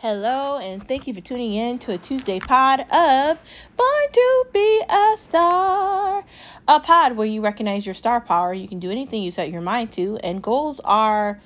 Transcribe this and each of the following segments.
Hello, and thank you for tuning in to a Tuesday pod of Born to Be a Star. A pod where you recognize your star power. You can do anything you set your mind to, and goals are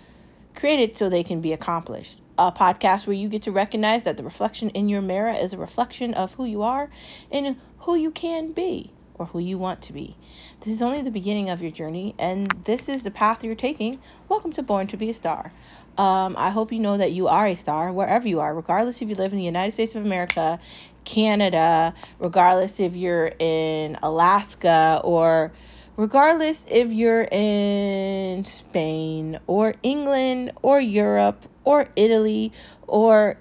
created so they can be accomplished. A podcast where you get to recognize that the reflection in your mirror is a reflection of who you are and who you can be or who you want to be. This is only the beginning of your journey, and this is the path you're taking. Welcome to Born to Be a Star. Um, I hope you know that you are a star wherever you are, regardless if you live in the United States of America, Canada, regardless if you're in Alaska, or regardless if you're in Spain, or England, or Europe, or Italy, or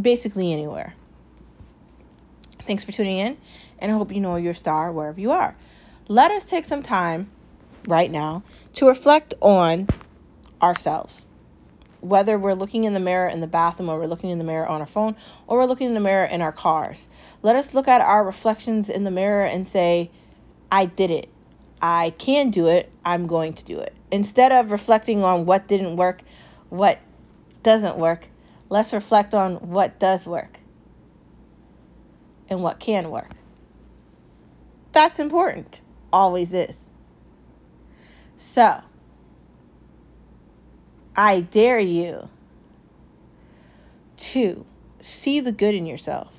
basically anywhere. Thanks for tuning in, and I hope you know your star wherever you are. Let us take some time right now to reflect on ourselves whether we're looking in the mirror in the bathroom or we're looking in the mirror on our phone or we're looking in the mirror in our cars. Let us look at our reflections in the mirror and say, I did it. I can do it. I'm going to do it. Instead of reflecting on what didn't work, what doesn't work, let's reflect on what does work and what can work. That's important. Always is. So, I dare you to see the good in yourself.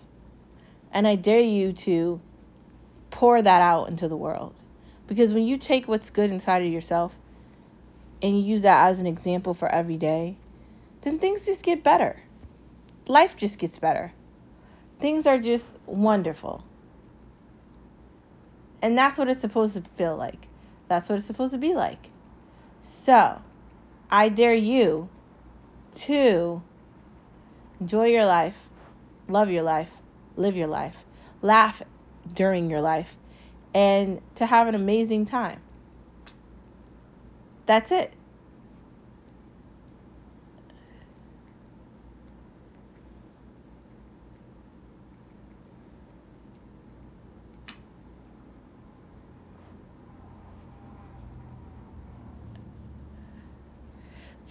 And I dare you to pour that out into the world. Because when you take what's good inside of yourself and you use that as an example for every day, then things just get better. Life just gets better. Things are just wonderful. And that's what it's supposed to feel like. That's what it's supposed to be like. So, I dare you to enjoy your life, love your life, live your life, laugh during your life, and to have an amazing time. That's it.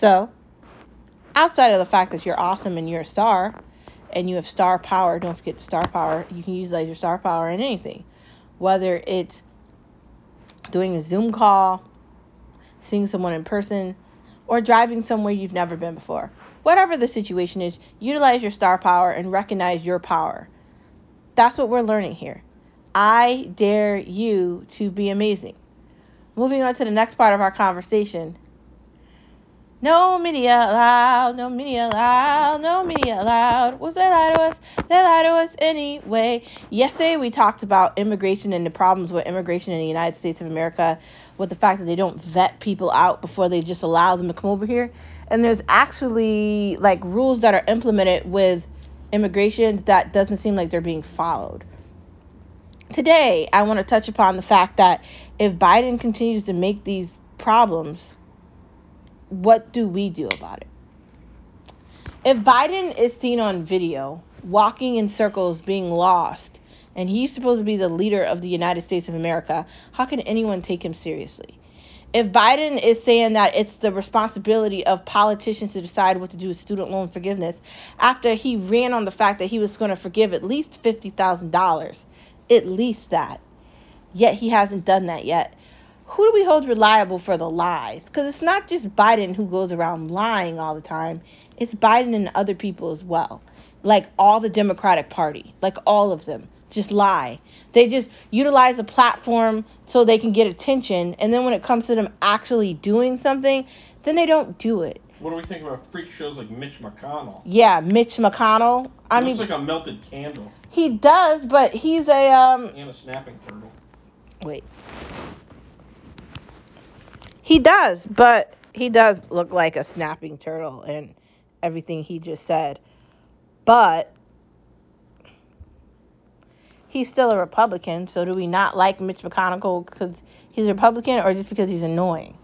So, outside of the fact that you're awesome and you're a star and you have star power, don't forget the star power. You can utilize your star power in anything, whether it's doing a Zoom call, seeing someone in person, or driving somewhere you've never been before. Whatever the situation is, utilize your star power and recognize your power. That's what we're learning here. I dare you to be amazing. Moving on to the next part of our conversation no media allowed, no media allowed, no media allowed. Was they lie to us? They lie to us anyway. Yesterday we talked about immigration and the problems with immigration in the United States of America, with the fact that they don't vet people out before they just allow them to come over here. And there's actually like rules that are implemented with immigration that doesn't seem like they're being followed. Today, I want to touch upon the fact that if Biden continues to make these problems what do we do about it? If Biden is seen on video walking in circles being lost, and he's supposed to be the leader of the United States of America, how can anyone take him seriously? If Biden is saying that it's the responsibility of politicians to decide what to do with student loan forgiveness, after he ran on the fact that he was going to forgive at least $50,000, at least that, yet he hasn't done that yet who do we hold reliable for the lies? Because it's not just Biden who goes around lying all the time, it's Biden and other people as well. Like all the Democratic Party, like all of them, just lie. They just utilize a platform so they can get attention, and then when it comes to them actually doing something, then they don't do it. What do we think about freak shows like Mitch McConnell? Yeah, Mitch McConnell. I he mean, looks like a melted candle. He does, but he's a um. And a snapping turtle. Wait. He does, but he does look like a snapping turtle and everything he just said. But he's still a Republican, so do we not like Mitch McConnell because he's a Republican or just because he's annoying?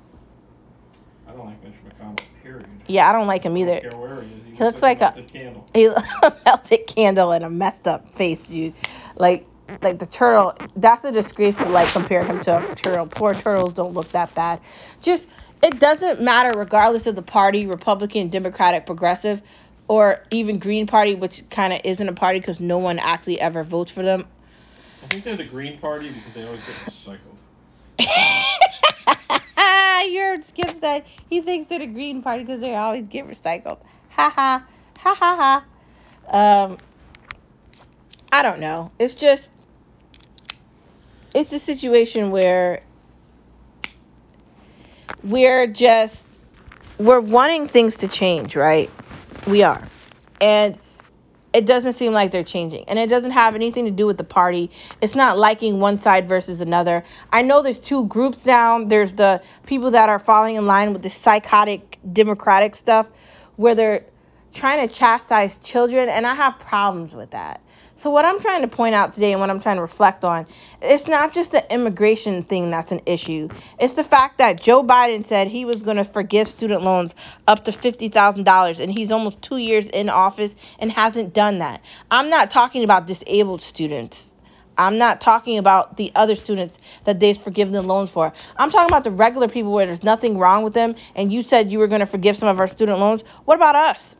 I don't like Mitch McConnell, period. Yeah, I don't like him either. I don't care where he. He, looks like, like a, candle. He, a melted candle and a messed up face, dude. Like like the turtle that's a disgrace to like compare him to a turtle poor turtles don't look that bad just it doesn't matter regardless of the party republican democratic progressive or even Green Party, which kind of isn't a party because no one actually ever votes for them. I think they're the Green Party because they always get recycled. you heard Skip said he thinks they're the Green Party because they always get recycled. Ha ha. Ha ha ha. Um, I don't know. It's just, it's a situation where we're just, we're wanting things to change, right? We are. And it doesn't seem like they're changing. And it doesn't have anything to do with the party. It's not liking one side versus another. I know there's two groups now. There's the people that are falling in line with the psychotic democratic stuff where they're trying to chastise children and I have problems with that. So what I'm trying to point out today and what I'm trying to reflect on, it's not just the immigration thing that's an issue. It's the fact that Joe Biden said he was going to forgive student loans up to $50,000 and he's almost 2 years in office and hasn't done that. I'm not talking about disabled students. I'm not talking about the other students that they've forgiven the loans for. I'm talking about the regular people where there's nothing wrong with them and you said you were going to forgive some of our student loans. What about us?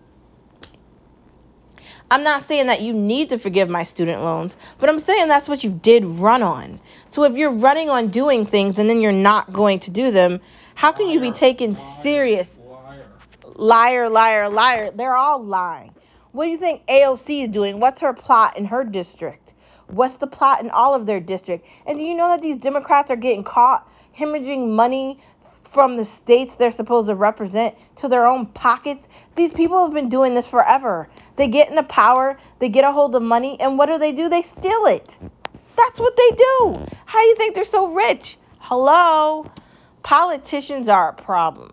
I'm not saying that you need to forgive my student loans, but I'm saying that's what you did run on. So if you're running on doing things and then you're not going to do them, how can you be taken liar, serious? Liar. Liar, liar, liar. They're all lying. What do you think AOC is doing? What's her plot in her district? What's the plot in all of their district? And do you know that these Democrats are getting caught hemorrhaging money from the states they're supposed to represent to their own pockets? These people have been doing this forever. They get into power, they get a hold of money, and what do they do? They steal it. That's what they do. How do you think they're so rich? Hello? Politicians are a problem.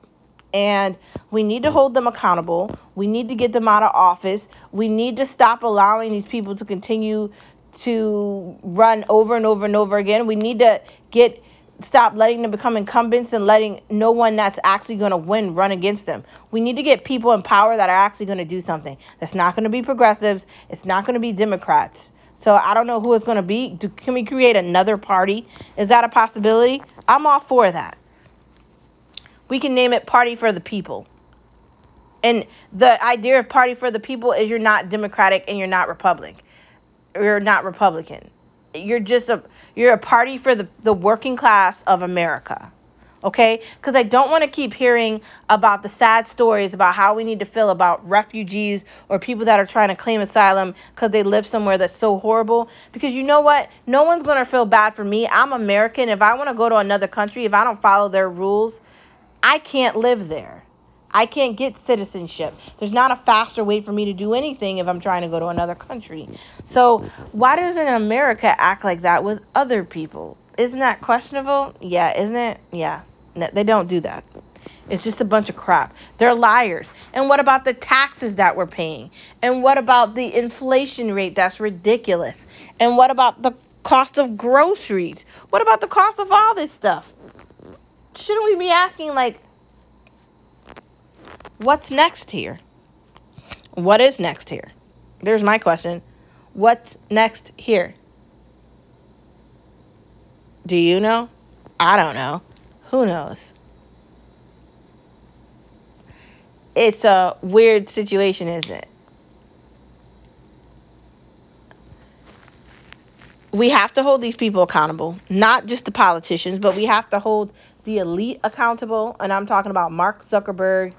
And we need to hold them accountable. We need to get them out of office. We need to stop allowing these people to continue to run over and over and over again. We need to get stop letting them become incumbents and letting no one that's actually going to win run against them. We need to get people in power that are actually going to do something. That's not going to be progressives. It's not going to be Democrats. So I don't know who it's going to be. Do, can we create another party? Is that a possibility? I'm all for that. We can name it Party for the People. And the idea of Party for the People is you're not Democratic and you're not Republican. You're not Republican. You're just a you're a party for the, the working class of America. Okay? Because I don't want to keep hearing about the sad stories about how we need to feel about refugees or people that are trying to claim asylum because they live somewhere that's so horrible. Because you know what? No one's going to feel bad for me. I'm American. If I want to go to another country, if I don't follow their rules, I can't live there. I can't get citizenship. There's not a faster way for me to do anything if I'm trying to go to another country. So, why doesn't America act like that with other people? Isn't that questionable? Yeah, isn't it? Yeah. No, they don't do that. It's just a bunch of crap. They're liars. And what about the taxes that we're paying? And what about the inflation rate that's ridiculous? And what about the cost of groceries? What about the cost of all this stuff? Shouldn't we be asking, like, what's next here? What is next here? There's my question. What's next here? Do you know? I don't know. Who knows? It's a weird situation, isn't it? We have to hold these people accountable, not just the politicians, but we have to hold the elite accountable. And I'm talking about Mark Zuckerberg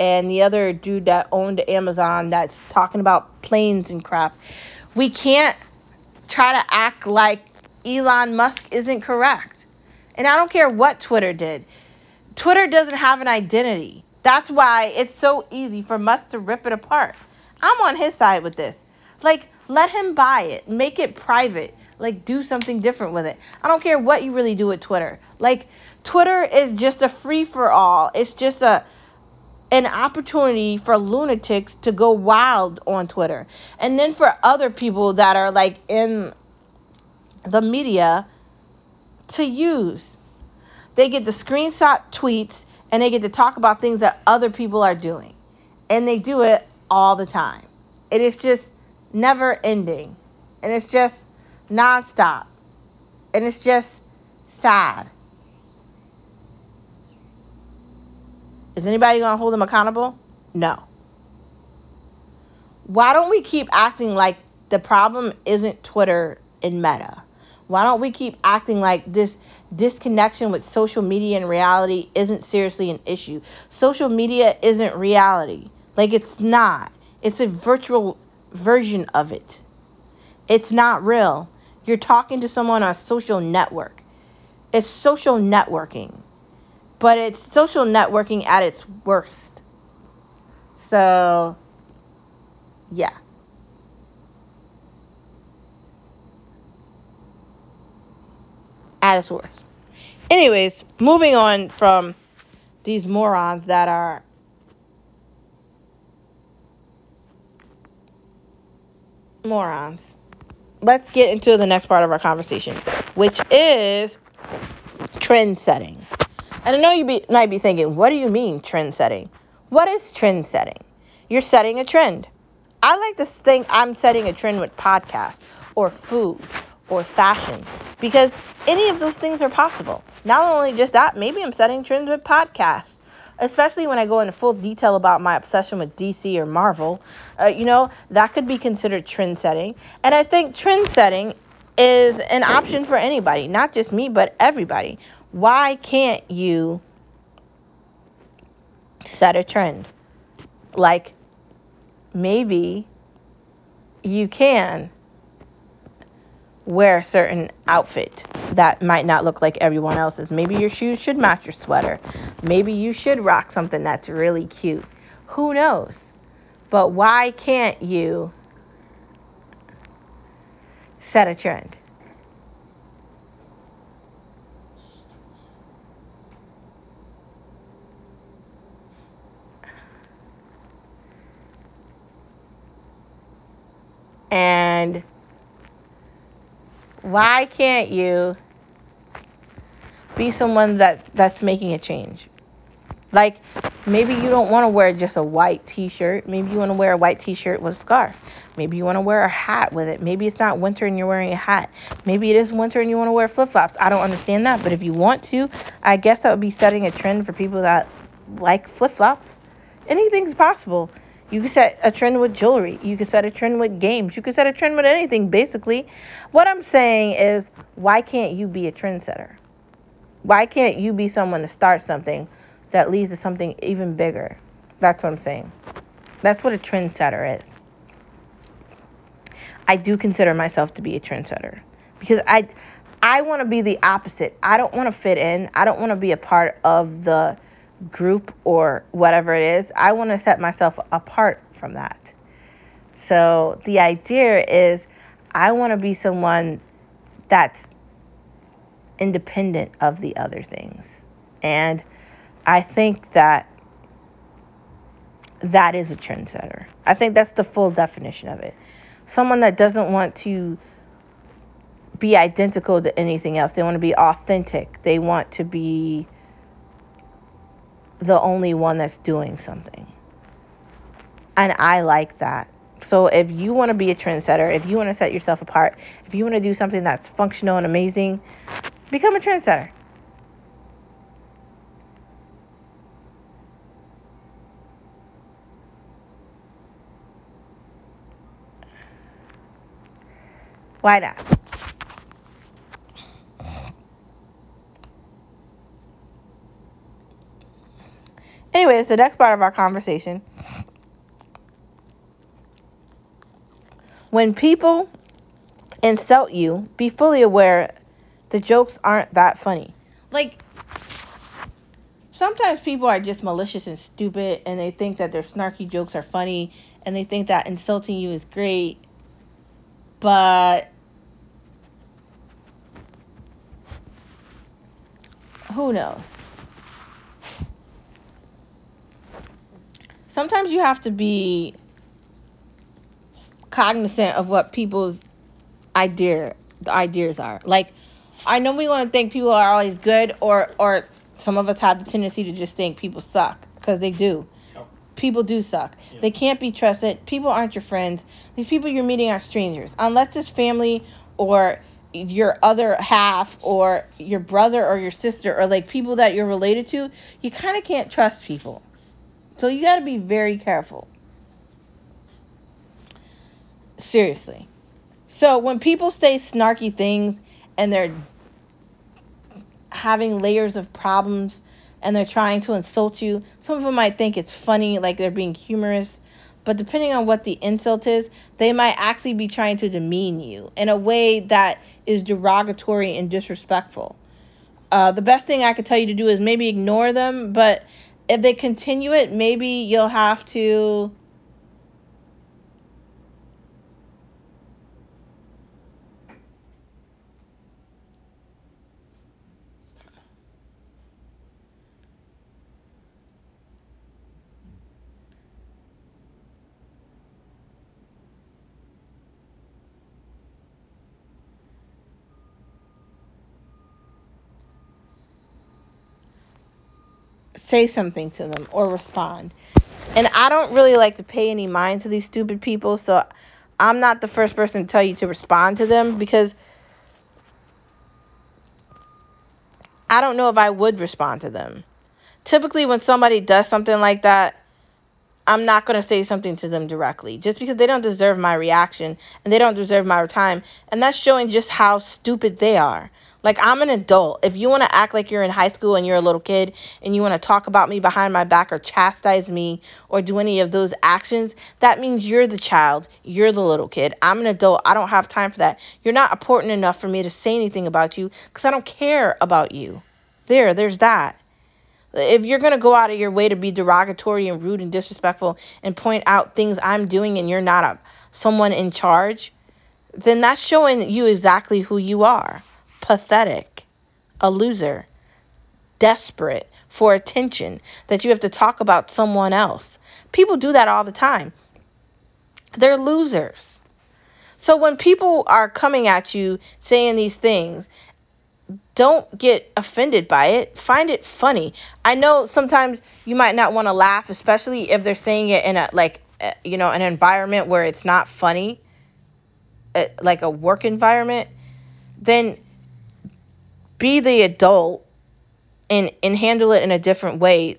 and the other dude that owned Amazon that's talking about planes and crap. We can't try to act like Elon Musk isn't correct. And I don't care what Twitter did. Twitter doesn't have an identity. That's why it's so easy for Musk to rip it apart. I'm on his side with this. Like, let him buy it, make it private, like, do something different with it. I don't care what you really do with Twitter. Like, Twitter is just a free for all. It's just a an opportunity for lunatics to go wild on Twitter. And then for other people that are like in the media to use. They get to screenshot tweets and they get to talk about things that other people are doing. And they do it all the time. It is just never ending. And it's just nonstop. And it's just sad. Is anybody going to hold them accountable? No. why don't we keep acting like the problem isn't Twitter and Meta? Why don't we keep acting like this disconnection with social media and reality isn't seriously an issue? Social media isn't reality. Like it's not. It's a virtual version of it. It's not real. You're talking to someone on a social network. It's social networking. But it's social networking at its worst. So, yeah. At its worst. Anyways, moving on from these morons that are morons. Let's get into the next part of our conversation, which is trend setting. And I know you be, might be thinking, what do you mean trend setting? What is trend setting? You're setting a trend. I like to think I'm setting a trend with podcasts or food or fashion because any of those things are possible. Not only just that, maybe I'm setting trends with podcasts especially when I go into full detail about my obsession with DC or Marvel, uh, you know, that could be considered trend setting. And I think trend setting is an option for anybody, not just me, but everybody. Why can't you set a trend? Like, maybe you can wear a certain outfit that might not look like everyone else's. Maybe your shoes should match your sweater. Maybe you should rock something that's really cute. Who knows? But why can't you set a trend? And why can't you be someone that that's making a change? Like maybe you don't want to wear just a white t-shirt. Maybe you want to wear a white t-shirt with a scarf. Maybe you want to wear a hat with it. Maybe it's not winter and you're wearing a hat. Maybe it is winter and you want to wear flip-flops. I don't understand that, but if you want to, I guess that would be setting a trend for people that like flip-flops. Anything's possible. You can set a trend with jewelry. You can set a trend with games. You can set a trend with anything, basically. What I'm saying is, why can't you be a trendsetter? Why can't you be someone to start something that leads to something even bigger? That's what I'm saying. That's what a trendsetter is. I do consider myself to be a trendsetter because I I want to be the opposite. I don't want to fit in. I don't want to be a part of the group or whatever it is, I want to set myself apart from that. So the idea is I want to be someone that's independent of the other things. And I think that that is a trendsetter. I think that's the full definition of it. Someone that doesn't want to be identical to anything else. They want to be authentic. They want to be the only one that's doing something. And I like that. So if you want to be a trendsetter, if you want to set yourself apart, if you want to do something that's functional and amazing, become a trendsetter. Why not? Anyways, the next part of our conversation. When people insult you, be fully aware the jokes aren't that funny. Like, sometimes people are just malicious and stupid and they think that their snarky jokes are funny and they think that insulting you is great. But who knows? Sometimes you have to be cognizant of what people's idea the ideas are. Like I know we want to think people are always good or or some of us have the tendency to just think people suck because they do. People do suck. They can't be trusted. People aren't your friends. These people you're meeting are strangers. Unless it's family or your other half or your brother or your sister or like people that you're related to, you kind of can't trust people. So you got to be very careful. Seriously. So when people say snarky things and they're having layers of problems and they're trying to insult you, some of them might think it's funny, like they're being humorous. But depending on what the insult is, they might actually be trying to demean you in a way that is derogatory and disrespectful. Uh, the best thing I could tell you to do is maybe ignore them, but if they continue it, maybe you'll have to say something to them or respond. And I don't really like to pay any mind to these stupid people, so I'm not the first person to tell you to respond to them because I don't know if I would respond to them. Typically, when somebody does something like that, I'm not going to say something to them directly just because they don't deserve my reaction and they don't deserve my time. And that's showing just how stupid they are. Like, I'm an adult. If you want to act like you're in high school and you're a little kid and you want to talk about me behind my back or chastise me or do any of those actions, that means you're the child. You're the little kid. I'm an adult. I don't have time for that. You're not important enough for me to say anything about you because I don't care about you. There, there's that. If you're going to go out of your way to be derogatory and rude and disrespectful and point out things I'm doing and you're not a, someone in charge, then that's showing you exactly who you are pathetic, a loser, desperate for attention, that you have to talk about someone else. People do that all the time. They're losers. So when people are coming at you saying these things, don't get offended by it. Find it funny. I know sometimes you might not want to laugh, especially if they're saying it in a like uh, you know an environment where it's not funny, uh, like a work environment. Then be the adult and and handle it in a different way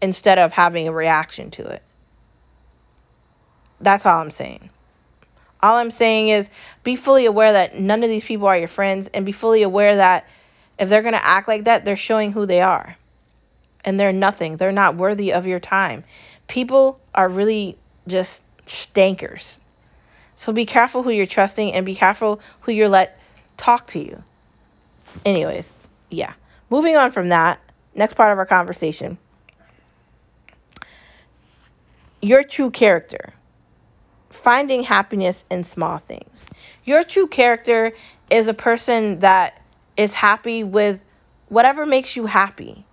instead of having a reaction to it. That's all I'm saying. All I'm saying is be fully aware that none of these people are your friends and be fully aware that if they're going to act like that, they're showing who they are. And they're nothing. They're not worthy of your time. People are really just stankers. So be careful who you're trusting and be careful who you're let talk to you. Anyways, yeah. Moving on from that, next part of our conversation. Your true character. Finding happiness in small things. Your true character is a person that is happy with whatever makes you happy.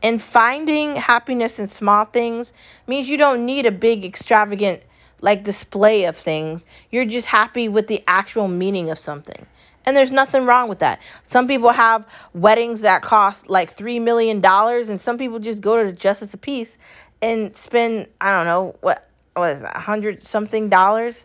And finding happiness in small things means you don't need a big, extravagant, like display of things. You're just happy with the actual meaning of something. And there's nothing wrong with that. Some people have weddings that cost like $3 million, and some people just go to the Justice of Peace and spend, I don't know, what, what is that, 100 something dollars?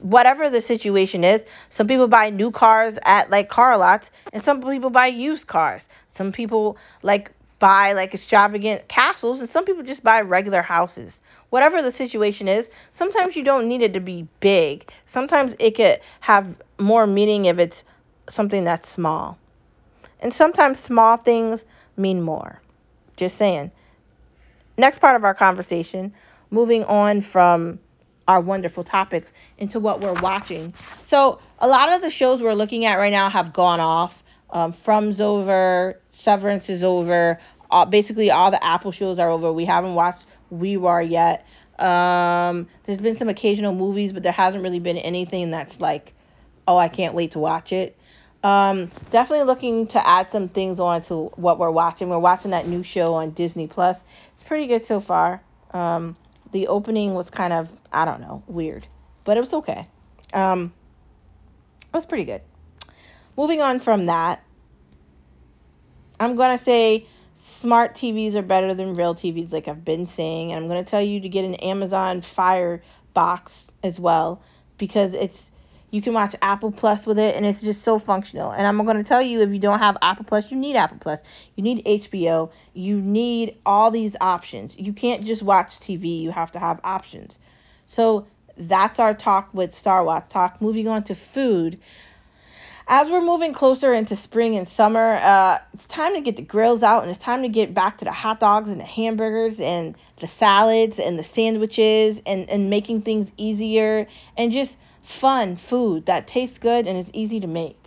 Whatever the situation is, some people buy new cars at like car lots, and some people buy used cars. Some people like buy like extravagant castles, and some people just buy regular houses whatever the situation is, sometimes you don't need it to be big. Sometimes it could have more meaning if it's something that's small. And sometimes small things mean more. Just saying. Next part of our conversation, moving on from our wonderful topics into what we're watching. So, a lot of the shows we're looking at right now have gone off. Um, From's over, Severance is over. Uh, basically, all the Apple shows are over. We haven't watched we Were yet. Um, there's been some occasional movies, but there hasn't really been anything that's like, oh, I can't wait to watch it. Um, definitely looking to add some things on to what we're watching. We're watching that new show on Disney Plus. It's pretty good so far. Um, the opening was kind of, I don't know, weird, but it was okay. Um, it was pretty good. Moving on from that, I'm gonna say smart TVs are better than real TVs, like I've been saying. And I'm to tell you to get an Amazon Fire box as well because it's you can watch Apple Plus with it and it's just so functional. And I'm going to tell you if you don't have Apple Plus, you need Apple Plus. You need HBO. You need all these options. You can't just watch TV, you have to have options. So that's our talk with Star Watch Talk. Moving on to food. As we're moving closer into spring and summer, uh, it's time to get the grills out and it's time to get back to the hot dogs and the hamburgers and the salads and the sandwiches and, and making things easier and just fun food that tastes good and is easy to make.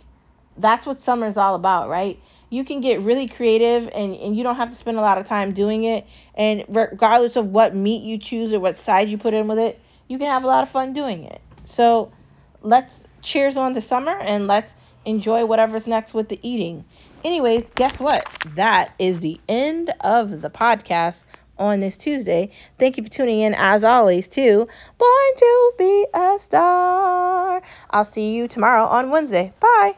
That's what summer is all about, right? You can get really creative and, and you don't have to spend a lot of time doing it. And regardless of what meat you choose or what side you put in with it, you can have a lot of fun doing it. So let's cheers on the summer and let's enjoy whatever's next with the eating. Anyways, guess what? That is the end of the podcast on this Tuesday. Thank you for tuning in as always to Born to Be a Star. I'll see you tomorrow on Wednesday. Bye.